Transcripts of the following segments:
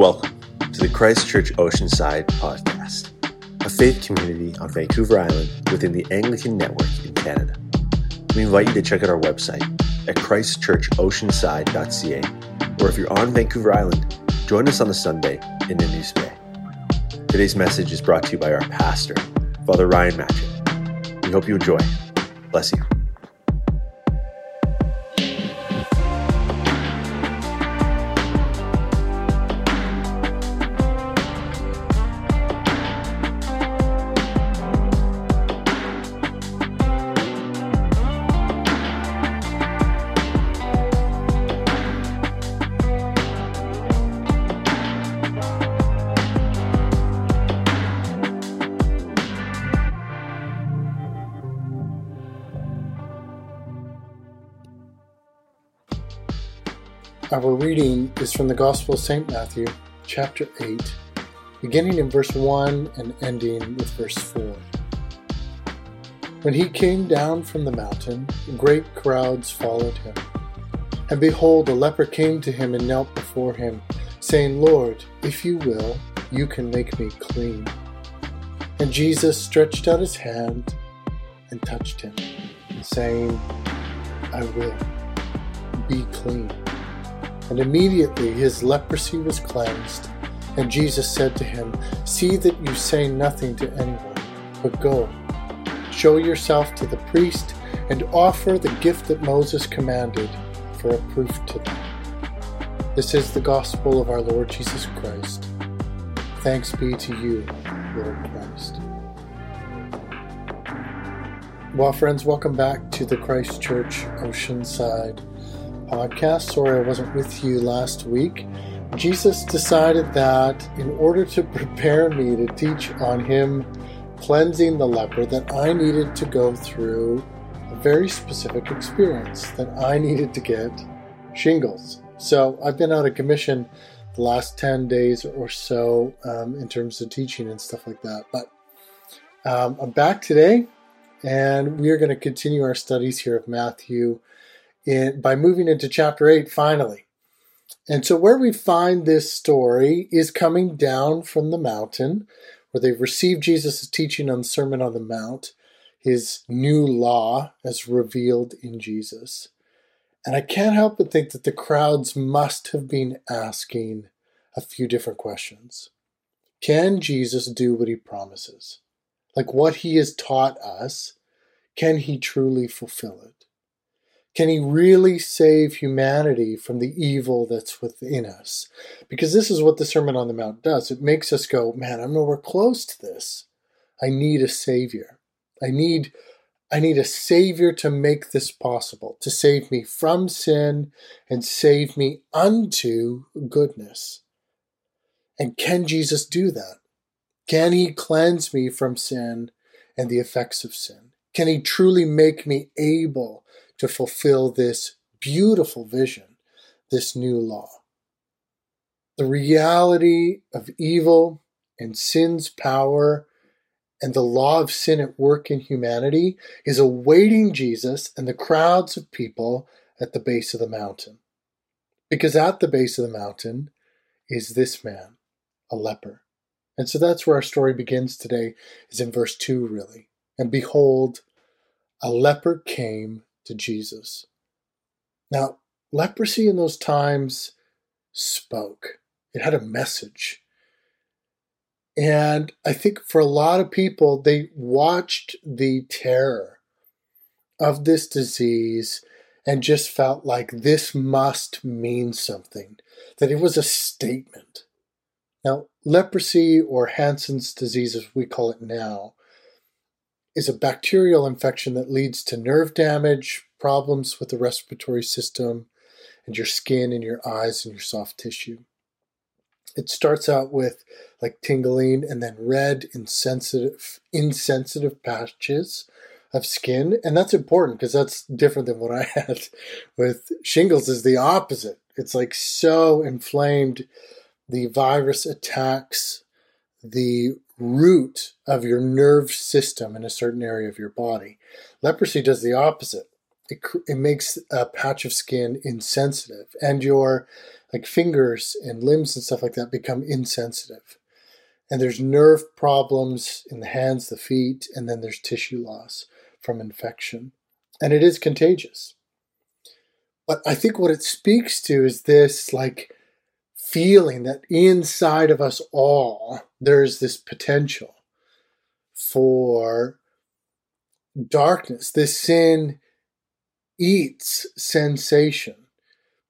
Welcome to the Christchurch Oceanside podcast, a faith community on Vancouver Island within the Anglican Network in Canada. We invite you to check out our website at christchurchoceanside.ca, or if you're on Vancouver Island, join us on a Sunday in Nanoose Bay. Today's message is brought to you by our pastor, Father Ryan Matchett. We hope you enjoy. Bless you. Our reading is from the Gospel of St. Matthew, chapter 8, beginning in verse 1 and ending with verse 4. When he came down from the mountain, great crowds followed him. And behold, a leper came to him and knelt before him, saying, Lord, if you will, you can make me clean. And Jesus stretched out his hand and touched him, saying, I will, be clean. And immediately his leprosy was cleansed. And Jesus said to him, See that you say nothing to anyone, but go, show yourself to the priest, and offer the gift that Moses commanded for a proof to them. This is the gospel of our Lord Jesus Christ. Thanks be to you, Lord Christ. Well, friends, welcome back to the Christ Church Oceanside podcast. Sorry I wasn't with you last week. Jesus decided that in order to prepare me to teach on him cleansing the leper, that I needed to go through a very specific experience, that I needed to get shingles. So I've been out of commission the last 10 days or so um, in terms of teaching and stuff like that. But um, I'm back today, and we are going to continue our studies here of Matthew in, by moving into chapter 8 finally. And so, where we find this story is coming down from the mountain, where they've received Jesus' teaching on the Sermon on the Mount, his new law as revealed in Jesus. And I can't help but think that the crowds must have been asking a few different questions. Can Jesus do what he promises? Like what he has taught us, can he truly fulfill it? Can he really save humanity from the evil that's within us? Because this is what the Sermon on the Mount does. It makes us go, man, I'm nowhere close to this. I need a savior. I need I need a savior to make this possible, to save me from sin and save me unto goodness. And can Jesus do that? Can he cleanse me from sin and the effects of sin? Can he truly make me able to fulfill this beautiful vision, this new law. The reality of evil and sin's power and the law of sin at work in humanity is awaiting Jesus and the crowds of people at the base of the mountain. Because at the base of the mountain is this man, a leper. And so that's where our story begins today, is in verse 2, really. And behold, a leper came to Jesus. Now, leprosy in those times spoke, it had a message. And I think for a lot of people, they watched the terror of this disease and just felt like this must mean something, that it was a statement. Now, leprosy or Hansen's disease, as we call it now, is a bacterial infection that leads to nerve damage, problems with the respiratory system, and your skin and your eyes and your soft tissue. It starts out with like tingling and then red, insensitive, insensitive patches of skin. And that's important because that's different than what I had with shingles is the opposite. It's like so inflamed. The virus attacks the root of your nerve system in a certain area of your body. Leprosy does the opposite. it, it makes a patch of skin insensitive, and your like fingers and limbs and stuff like that become insensitive. And there's nerve problems in the hands, the feet, and then there's tissue loss from infection. And it is contagious. But I think what it speaks to is this like feeling that inside of us all, there's this potential for darkness. This sin eats sensation.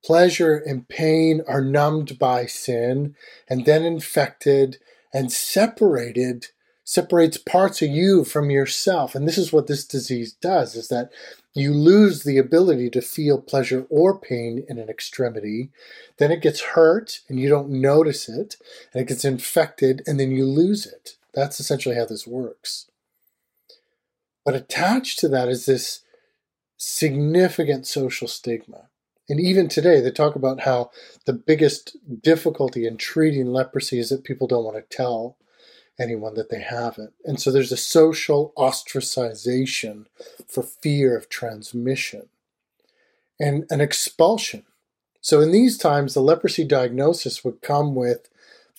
Pleasure and pain are numbed by sin and then infected and separated separates parts of you from yourself. And this is what this disease does is that you lose the ability to feel pleasure or pain in an extremity. Then it gets hurt and you don't notice it and it gets infected and then you lose it. That's essentially how this works. But attached to that is this significant social stigma. And even today, they talk about how the biggest difficulty in treating leprosy is that people don't want to tell anyone that they have it. And so there's a social ostracization for fear of transmission and an expulsion. So in these times, the leprosy diagnosis would come with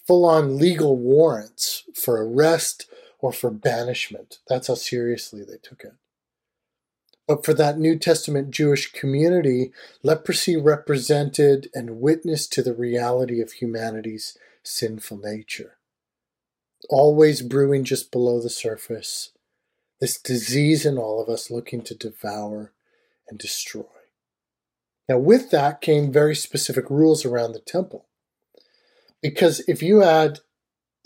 full on legal warrants for arrest or for banishment. That's how seriously they took it. But for that New Testament Jewish community, leprosy represented and witnessed to the reality of humanity's sinful nature. Always brewing just below the surface, this disease in all of us looking to devour and destroy. Now, with that came very specific rules around the temple. Because if you had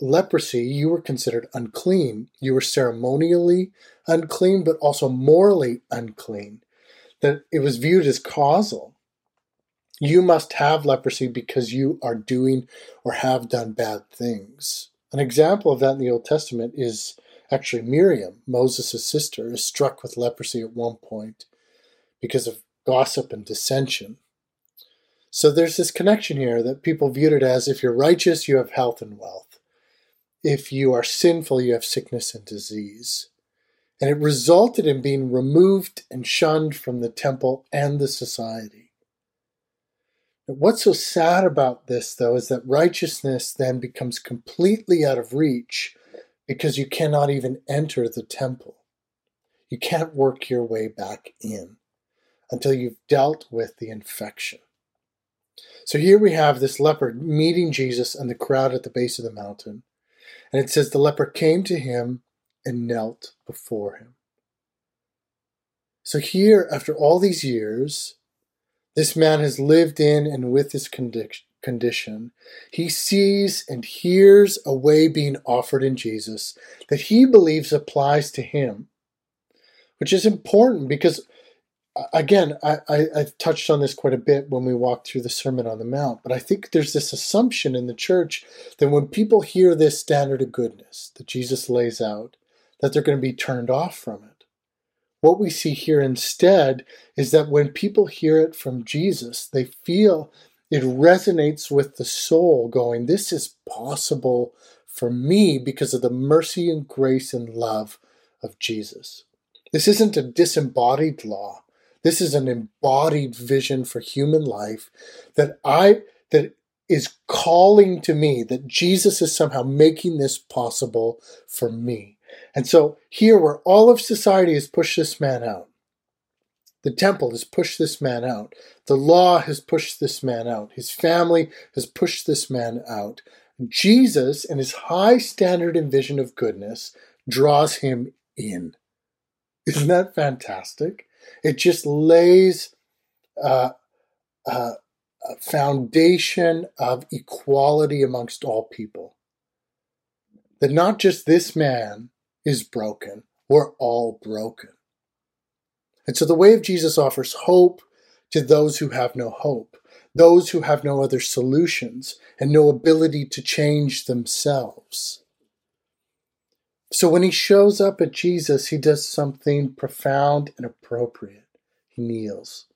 leprosy, you were considered unclean. You were ceremonially unclean, but also morally unclean. That it was viewed as causal. You must have leprosy because you are doing or have done bad things. An example of that in the Old Testament is actually Miriam, Moses' sister, is struck with leprosy at one point because of gossip and dissension. So there's this connection here that people viewed it as if you're righteous, you have health and wealth if you are sinful, you have sickness and disease. And it resulted in being removed and shunned from the temple and the society. What's so sad about this, though, is that righteousness then becomes completely out of reach because you cannot even enter the temple. You can't work your way back in until you've dealt with the infection. So here we have this leper meeting Jesus and the crowd at the base of the mountain. And it says, The leper came to him and knelt before him. So here, after all these years, this man has lived in and with his condition. He sees and hears a way being offered in Jesus that he believes applies to him, which is important because again, I, have touched on this quite a bit when we walked through the Sermon on the Mount, but I think there's this assumption in the church that when people hear this standard of goodness that Jesus lays out, that they're going to be turned off from it. What we see here instead is that when people hear it from Jesus, they feel it resonates with the soul, going, This is possible for me because of the mercy and grace and love of Jesus. This isn't a disembodied law this is an embodied vision for human life that I that is calling to me that Jesus is somehow making this possible for me. And so here where all of society has pushed this man out, the temple has pushed this man out. The law has pushed this man out. His family has pushed this man out. Jesus, in his high standard and vision of goodness, draws him in. Isn't that fantastic? It just lays uh, uh, a foundation of equality amongst all people. That not just this man is broken, we're all broken. And so the way of Jesus offers hope to those who have no hope, those who have no other solutions and no ability to change themselves. So when he shows up at Jesus, he does something profound and appropriate. He kneels.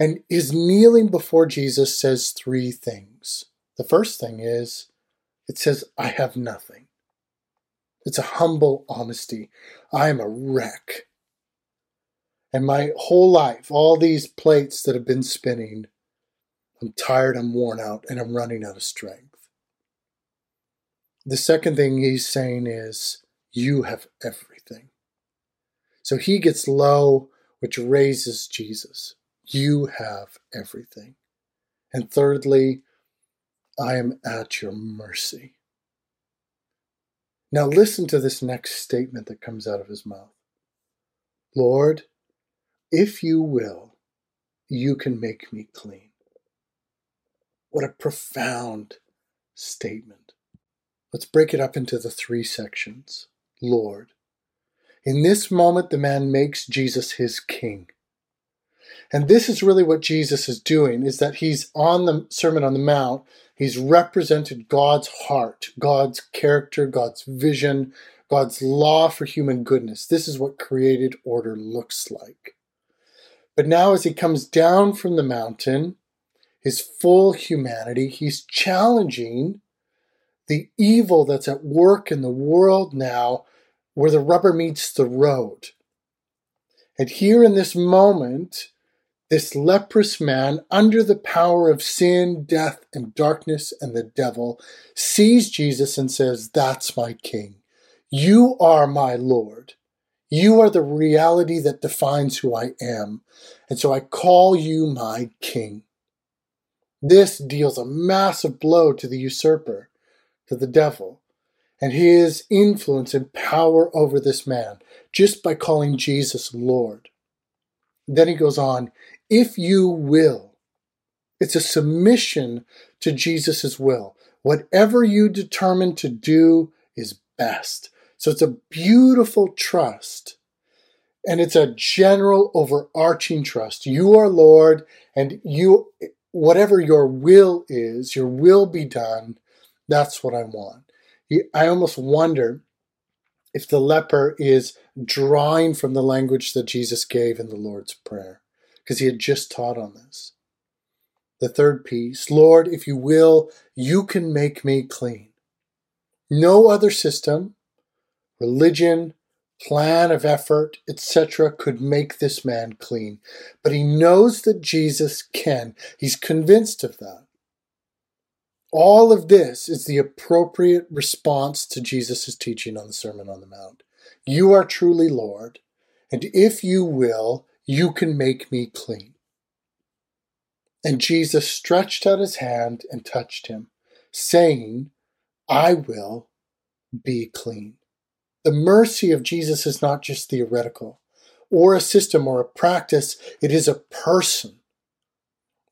And his kneeling before Jesus says three things. The first thing is, it says, I have nothing. It's a humble honesty. I am a wreck. And my whole life, all these plates that have been spinning, I'm tired, I'm worn out, and I'm running out of strength. The second thing he's saying is, You have everything. So he gets low, which raises Jesus. You have everything. And thirdly, I am at your mercy. Now, listen to this next statement that comes out of his mouth Lord, if you will, you can make me clean. What a profound statement. Let's break it up into the three sections. Lord. In this moment, the man makes Jesus his king. And this is really what Jesus is doing, is that he's on the Sermon on the Mount He's represented God's heart, God's character, God's vision, God's law for human goodness. This is what created order looks like. But now, as he comes down from the mountain, his full humanity, he's challenging the evil that's at work in the world now where the rubber meets the road. And here in this moment, this leprous man, under the power of sin, death, and darkness and the devil, sees Jesus and says, That's my king. You are my Lord. You are the reality that defines who I am. And so I call you my king. This deals a massive blow to the usurper, to the devil, and his influence and power over this man just by calling Jesus Lord. Then he goes on, if you will. It's a submission to Jesus' will. Whatever you determine to do is best. So it's a beautiful trust. And it's a general overarching trust. You are Lord, and you, whatever your will is, your will be done. That's what I want. I almost wonder if the leper is drawing from the language that Jesus gave in the Lord's Prayer because he had just taught on this. The third piece Lord, if you will, you can make me clean. No other system, religion, plan of effort, etc., could make this man clean. But he knows that Jesus can. He's convinced of that. All of this is the appropriate response to Jesus' teaching on the Sermon on the Mount. You are truly Lord, and if you will, you can make me clean. And Jesus stretched out his hand and touched him, saying, I will be clean. The mercy of Jesus is not just theoretical or a system or a practice, it is a person.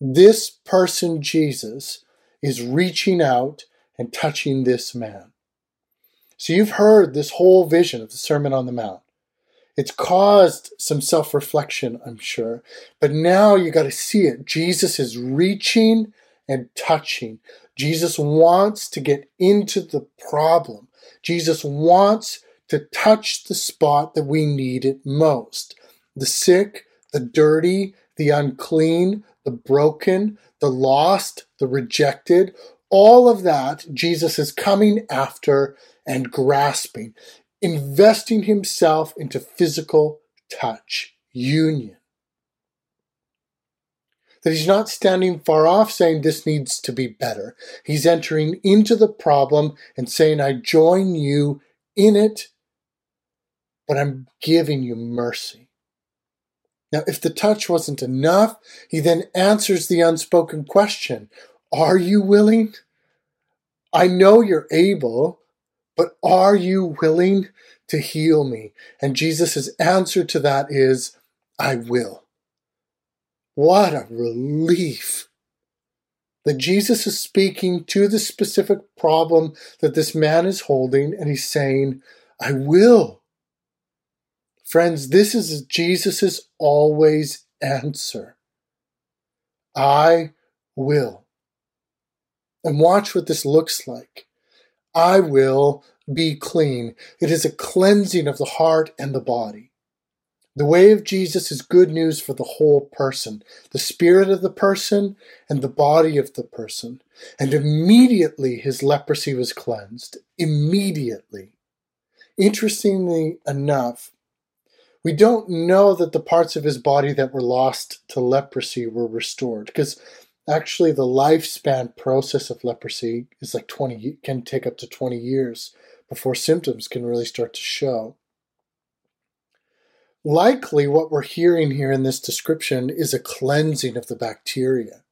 This person, Jesus, is reaching out and touching this man. So you've heard this whole vision of the Sermon on the Mount. It's caused some self reflection, I'm sure. But now you got to see it. Jesus is reaching and touching. Jesus wants to get into the problem. Jesus wants to touch the spot that we need it most the sick, the dirty, the unclean, the broken, the lost, the rejected. All of that Jesus is coming after and grasping investing himself into physical touch, union. That he's not standing far off saying this needs to be better. He's entering into the problem and saying, I join you in it, but I'm giving you mercy. Now, if the touch wasn't enough, he then answers the unspoken question Are you willing? I know you're able, but are you willing to heal me? And Jesus' answer to that is, I will. What a relief that Jesus is speaking to the specific problem that this man is holding, and he's saying, I will. Friends, this is Jesus' always answer. I will. And watch what this looks like. I will be clean. It is a cleansing of the heart and the body. The way of Jesus is good news for the whole person, the spirit of the person and the body of the person. And immediately his leprosy was cleansed. Immediately. Interestingly enough, We don't know that the parts of his body that were lost to leprosy were restored because actually the lifespan process of leprosy is like 20 can take up to 20 years before symptoms can really start to show. Likely, what we're hearing here in this description is a cleansing of the bacteria,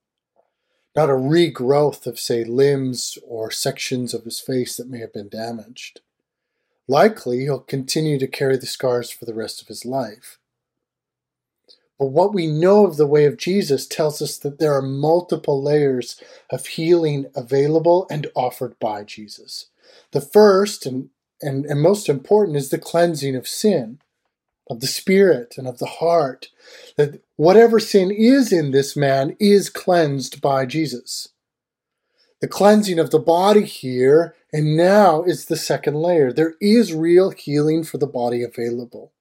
not a regrowth of, say, limbs or sections of his face that may have been damaged. Likely, he'll continue to carry the scars for the rest of his life. But what we know of the way of Jesus tells us that there are multiple layers of healing available and offered by Jesus. The first and, and, and most important is the cleansing of sin of the spirit and of the heart. That whatever sin is in this man is cleansed by Jesus. The cleansing of the body here, and now is the second layer. There is real healing for the body available.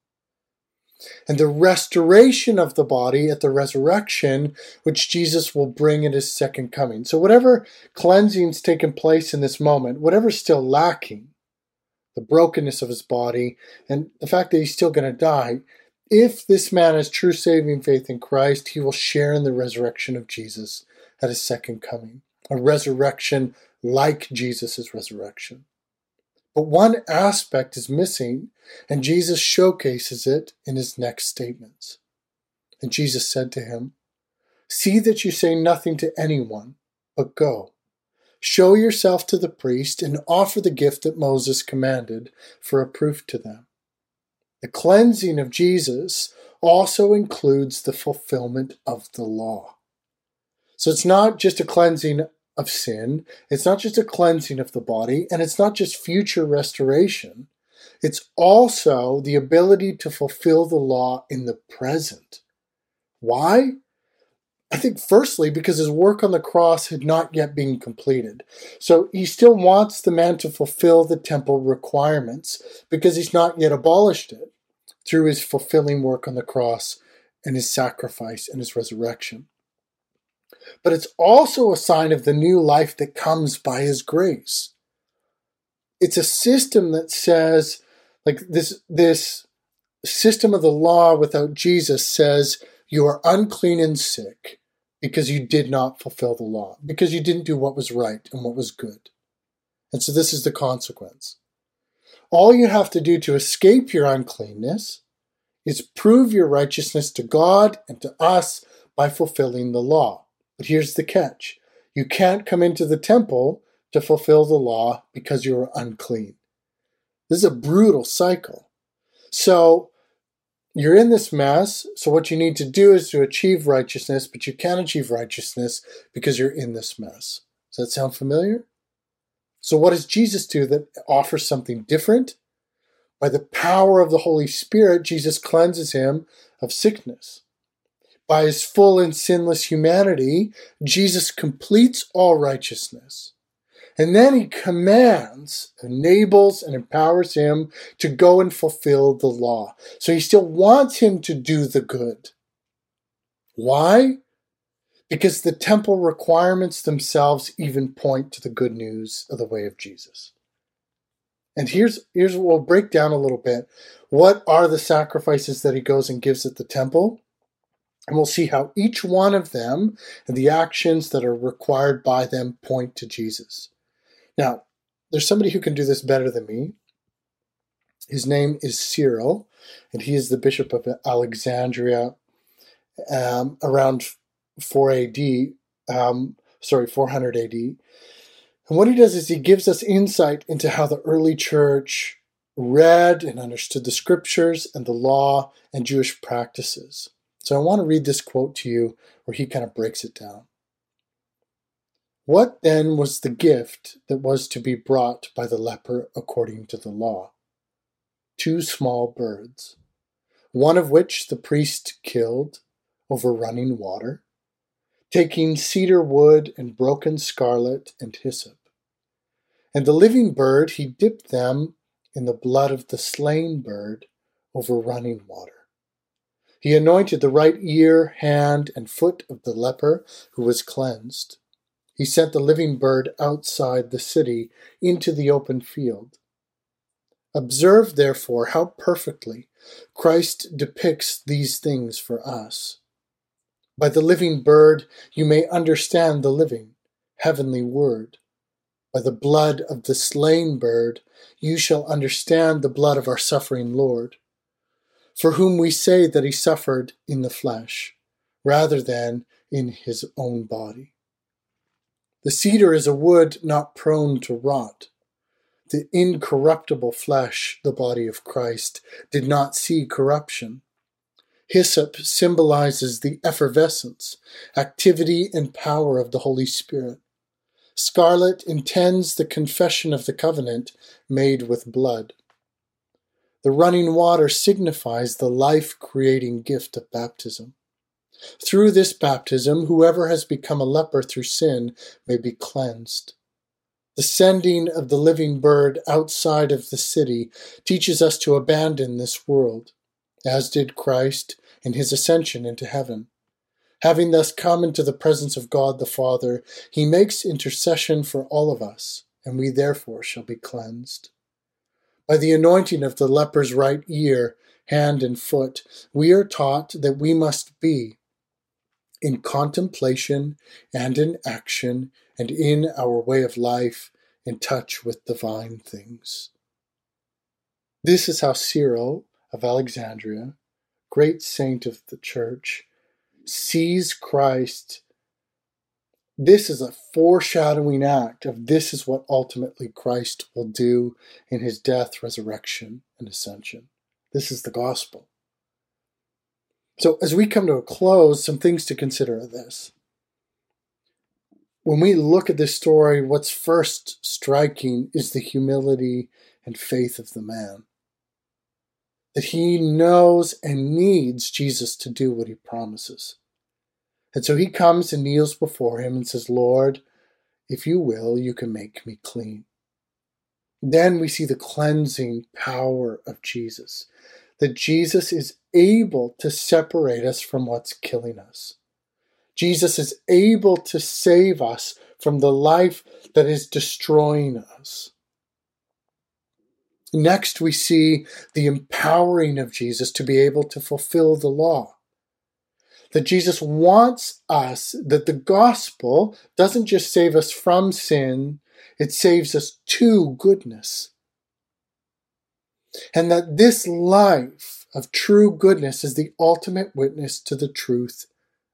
And the restoration of the body at the resurrection, which Jesus will bring at his second coming. So, whatever cleansing's taken place in this moment, whatever's still lacking, the brokenness of his body, and the fact that he's still going to die. If this man has true saving faith in Christ, he will share in the resurrection of Jesus at his second coming, a resurrection like Jesus' resurrection. But one aspect is missing, and Jesus showcases it in his next statements. And Jesus said to him, See that you say nothing to anyone, but go Show yourself to the priest and offer the gift that Moses commanded for a proof to them. The cleansing of Jesus also includes the fulfillment of the law. So it's not just a cleansing of sin, it's not just a cleansing of the body, and it's not just future restoration. It's also the ability to fulfill the law in the present. Why? I think, firstly, because his work on the cross had not yet been completed. So he still wants the man to fulfill the temple requirements because he's not yet abolished it through his fulfilling work on the cross and his sacrifice and his resurrection. But it's also a sign of the new life that comes by his grace. It's a system that says, like this, this system of the law without Jesus says, you are unclean and sick because you did not fulfill the law, because you didn't do what was right and what was good. And so this is the consequence. All you have to do to escape your uncleanness is prove your righteousness to God and to us by fulfilling the law. But here's the catch you can't come into the temple to fulfill the law because you are unclean. This is a brutal cycle. So you're in this mess, so what you need to do is to achieve righteousness, but you can't achieve righteousness because you're in this mess. Does that sound familiar? So, what does Jesus do that offers something different? By the power of the Holy Spirit, Jesus cleanses him of sickness. By his full and sinless humanity, Jesus completes all righteousness. And then he commands, enables, and empowers him to go and fulfill the law. So he still wants him to do the good. Why? Because the temple requirements themselves even point to the good news of the way of Jesus. And here's here's what we'll break down a little bit. What are the sacrifices that he goes and gives at the temple? And we'll see how each one of them and the actions that are required by them point to Jesus. Now, there's somebody who can do this better than me. His name is Cyril, and he is the Bishop of Alexandria um, around 4 AD, um, sorry, 400 AD. And what he does is he gives us insight into how the early church read and understood the scriptures and the law and Jewish practices. So I want to read this quote to you where he kind of breaks it down. What then was the gift that was to be brought by the leper according to the law? Two small birds, one of which the priest killed over running water, taking cedar wood and broken scarlet and hyssop. And the living bird he dipped them in the blood of the slain bird over running water. He anointed the right ear, hand, and foot of the leper who was cleansed he sent the living bird outside the city into the open field. Observe, therefore, how perfectly Christ depicts these things for us. By the living bird you may understand the living, heavenly word. By the blood of the slain bird you shall understand the blood of our suffering Lord, for whom we say that he suffered in the flesh, rather than in his own body. The cedar is a wood not prone to rot. The incorruptible flesh, the body of Christ, did not see corruption. Hyssop symbolizes the effervescence, activity, and power of the Holy Spirit. Scarlet intends the confession of the covenant made with blood. The running water signifies the life creating gift of baptism. Through this baptism, whoever has become a leper through sin may be cleansed. The sending of the living bird outside of the city teaches us to abandon this world, as did Christ in his ascension into heaven. Having thus come into the presence of God the Father, he makes intercession for all of us, and we therefore shall be cleansed. By the anointing of the leper's right ear, hand, and foot, we are taught that we must be in contemplation and in action and in our way of life in touch with divine things. This is how Cyril of Alexandria, great saint of the church, sees Christ. This is a foreshadowing act of this is what ultimately Christ will do in his death, resurrection, and ascension. This is the gospel. So, as we come to a close, some things to consider are this. When we look at this story, what's first striking is the humility and faith of the man. That he knows and needs Jesus to do what he promises. And so he comes and kneels before him and says, Lord, if you will, you can make me clean. Then we see the cleansing power of Jesus that Jesus is able to separate us from what's killing us. Jesus is able to save us from the life that is destroying us. Next, we see the empowering of Jesus to be able to fulfill the law. That Jesus wants us, that the gospel doesn't just save us from sin, it saves us to goodness and that this life of true goodness is the ultimate witness to the truth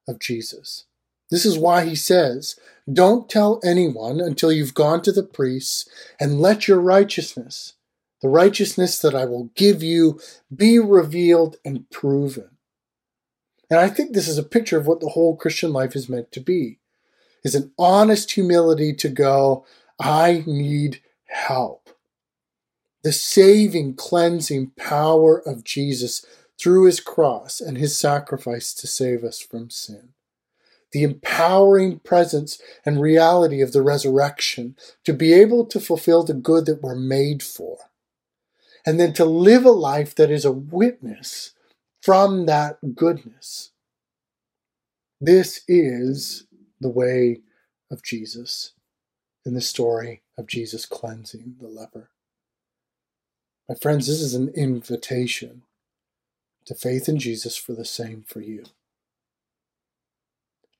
of Jesus. This is why he says, Don't tell anyone until you've gone to the priests, and let your righteousness, the righteousness that I will give you, be revealed and proven. And I think this is a picture of what the whole Christian life is meant to be is an honest humility to go, I need help the saving, cleansing power of Jesus through his cross and his sacrifice to save us from sin. The empowering presence and reality of the resurrection to be able to fulfill the good that we're made for. And then to live a life that is a witness from that goodness. This is the way of Jesus in the story of Jesus cleansing the leper. My friends, this is an invitation to faith in Jesus for the same for you.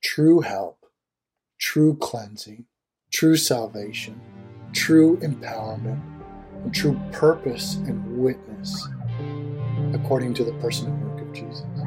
True help, true cleansing, true salvation, true empowerment, and true purpose and witness according to the person Jesus.